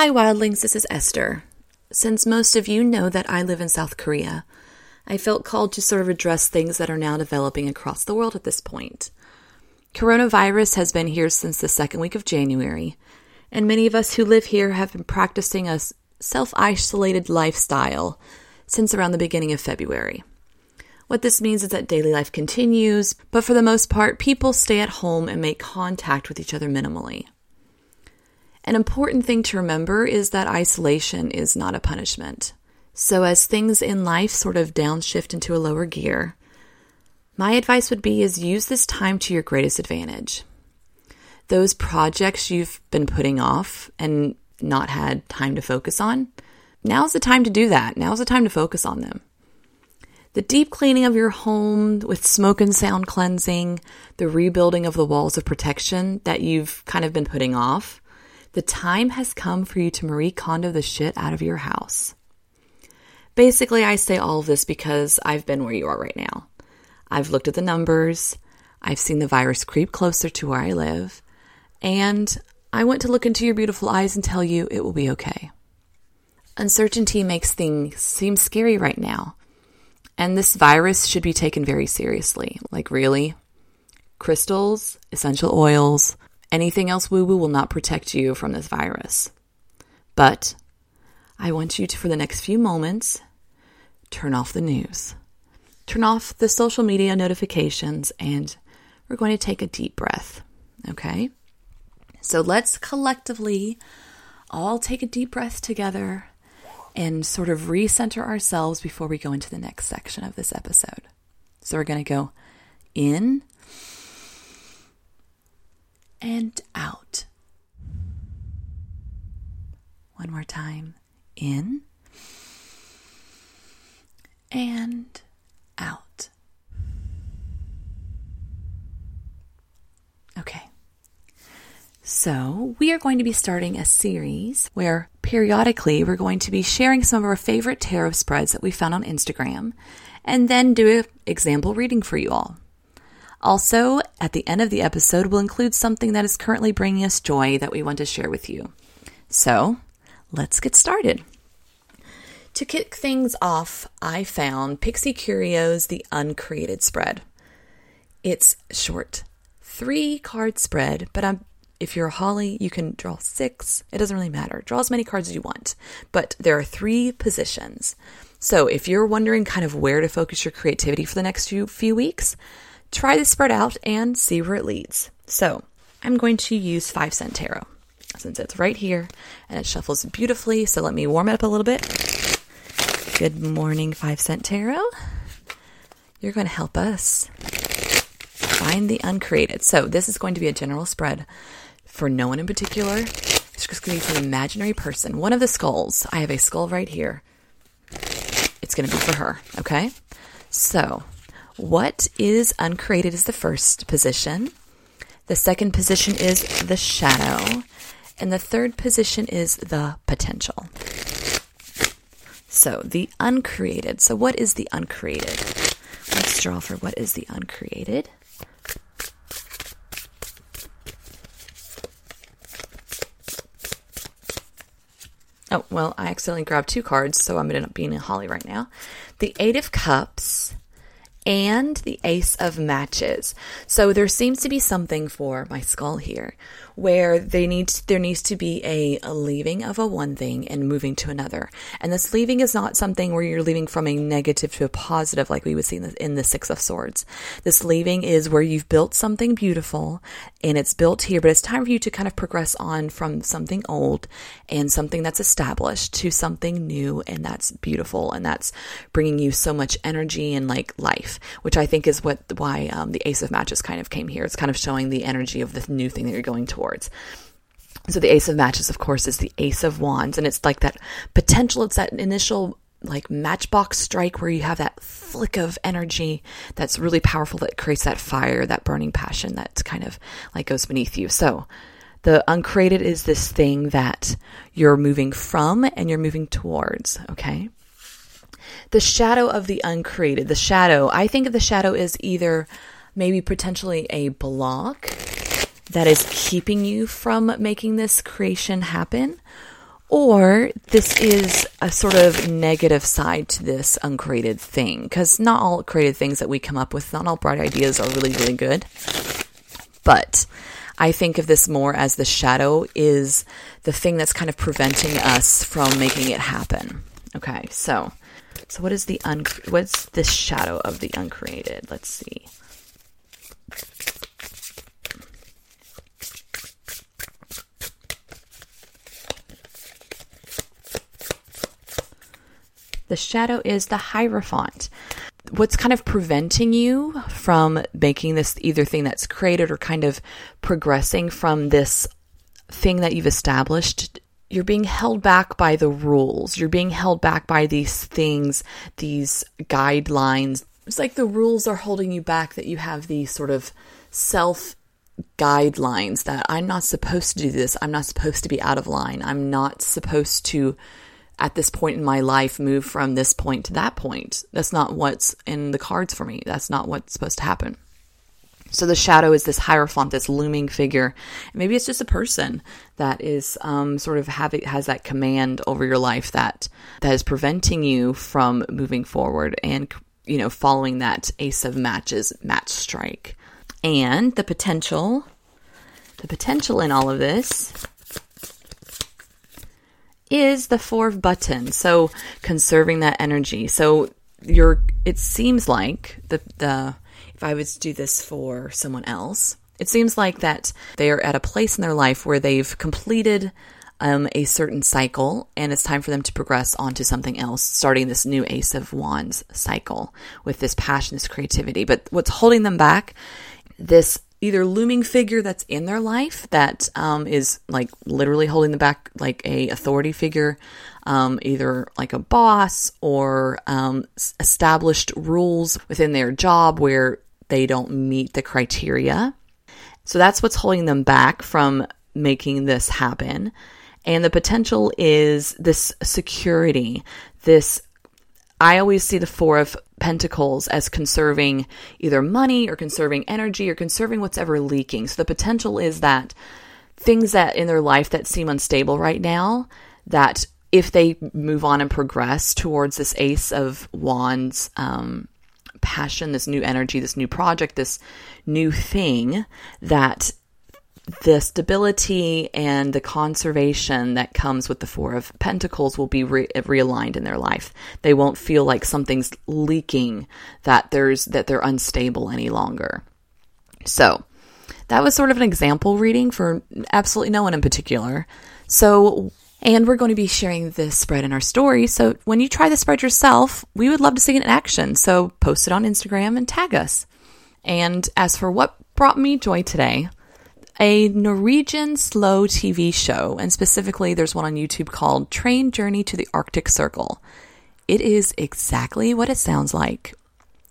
Hi, Wildlings, this is Esther. Since most of you know that I live in South Korea, I felt called to sort of address things that are now developing across the world at this point. Coronavirus has been here since the second week of January, and many of us who live here have been practicing a self isolated lifestyle since around the beginning of February. What this means is that daily life continues, but for the most part, people stay at home and make contact with each other minimally. An important thing to remember is that isolation is not a punishment. So, as things in life sort of downshift into a lower gear, my advice would be is use this time to your greatest advantage. Those projects you've been putting off and not had time to focus on, now's the time to do that. Now's the time to focus on them. The deep cleaning of your home with smoke and sound cleansing, the rebuilding of the walls of protection that you've kind of been putting off, the time has come for you to Marie Kondo the shit out of your house. Basically, I say all of this because I've been where you are right now. I've looked at the numbers, I've seen the virus creep closer to where I live, and I want to look into your beautiful eyes and tell you it will be okay. Uncertainty makes things seem scary right now, and this virus should be taken very seriously. Like, really? Crystals, essential oils, Anything else woo woo will not protect you from this virus. But I want you to, for the next few moments, turn off the news, turn off the social media notifications, and we're going to take a deep breath. Okay? So let's collectively all take a deep breath together and sort of recenter ourselves before we go into the next section of this episode. So we're going to go in and out. One more time. In and out. Okay. So, we are going to be starting a series where periodically we're going to be sharing some of our favorite tarot spreads that we found on Instagram and then do an example reading for you all. Also, at the end of the episode, we'll include something that is currently bringing us joy that we want to share with you. So, let's get started. To kick things off, I found Pixie Curios The Uncreated Spread. It's short, three card spread, but I'm, if you're a Holly, you can draw six. It doesn't really matter. Draw as many cards as you want, but there are three positions. So if you're wondering kind of where to focus your creativity for the next few, few weeks, try this spread out and see where it leads. So I'm going to use 5 cent tarot since it's right here and it shuffles beautifully. So let me warm it up a little bit. Good morning, 5 cent tarot. You're going to help us find the uncreated. So this is going to be a general spread for no one in particular. It's just going to be for an imaginary person. One of the skulls. I have a skull right here. It's going to be for her. Okay. So what is uncreated is the first position. The second position is the shadow. And the third position is the potential. So the uncreated. So what is the uncreated? Let's draw for what is the uncreated. Oh, well, I accidentally grabbed two cards, so I'm going to end up being a Holly right now. The Eight of Cups and the Ace of Matches. So there seems to be something for my skull here where they need to, there needs to be a, a leaving of a one thing and moving to another. And this leaving is not something where you're leaving from a negative to a positive like we would see in the, in the Six of Swords. This leaving is where you've built something beautiful and it's built here, but it's time for you to kind of progress on from something old and something that's established to something new and that's beautiful and that's bringing you so much energy and like life, which I think is what why um, the Ace of Matches kind of came here. It's kind of showing the energy of the new thing that you're going towards. So the Ace of Matches, of course, is the Ace of Wands, and it's like that potential. It's that initial like matchbox strike where you have that flick of energy that's really powerful that creates that fire, that burning passion that kind of like goes beneath you. So the uncreated is this thing that you're moving from and you're moving towards, okay? The shadow of the uncreated, the shadow, I think of the shadow is either maybe potentially a block that is keeping you from making this creation happen, Or this is a sort of negative side to this uncreated thing, because not all created things that we come up with, not all bright ideas are really, really good. But I think of this more as the shadow is the thing that's kind of preventing us from making it happen. Okay, so so what is the un what's this shadow of the uncreated? Let's see. The shadow is the Hierophant. What's kind of preventing you from making this either thing that's created or kind of progressing from this thing that you've established? You're being held back by the rules. You're being held back by these things, these guidelines. It's like the rules are holding you back, that you have these sort of self guidelines that I'm not supposed to do this. I'm not supposed to be out of line. I'm not supposed to at this point in my life move from this point to that point. That's not what's in the cards for me. That's not what's supposed to happen. So the shadow is this hierophant, this looming figure. Maybe it's just a person that is um, sort of having has that command over your life that that is preventing you from moving forward and you know following that ace of matches match strike. And the potential, the potential in all of this is the four of buttons. So conserving that energy. So you're it seems like the the if I was to do this for someone else, it seems like that they are at a place in their life where they've completed um, a certain cycle and it's time for them to progress onto something else, starting this new Ace of Wands cycle with this passion, this creativity. But what's holding them back, this either looming figure that's in their life that um, is like literally holding them back, like a authority figure, um, either like a boss or um, established rules within their job where they don't meet the criteria. So that's what's holding them back from making this happen. And the potential is this security, this I always see the Four of Pentacles as conserving either money or conserving energy or conserving what's ever leaking. So the potential is that things that in their life that seem unstable right now, that if they move on and progress towards this Ace of Wands um, passion, this new energy, this new project, this new thing, that the stability and the conservation that comes with the Four of Pentacles will be re- realigned in their life. They won't feel like something's leaking, that there's that they're unstable any longer. So, that was sort of an example reading for absolutely no one in particular. So, and we're going to be sharing this spread in our story. So, when you try the spread yourself, we would love to see it in action. So, post it on Instagram and tag us. And as for what brought me joy today, a Norwegian slow TV show, and specifically there's one on YouTube called Train Journey to the Arctic Circle. It is exactly what it sounds like.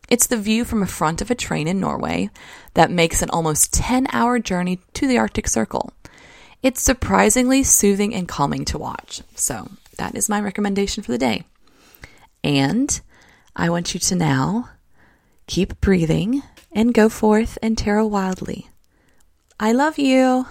It's the view from the front of a train in Norway that makes an almost 10 hour journey to the Arctic Circle. It's surprisingly soothing and calming to watch. So, that is my recommendation for the day. And I want you to now keep breathing and go forth and tarot wildly. I love you.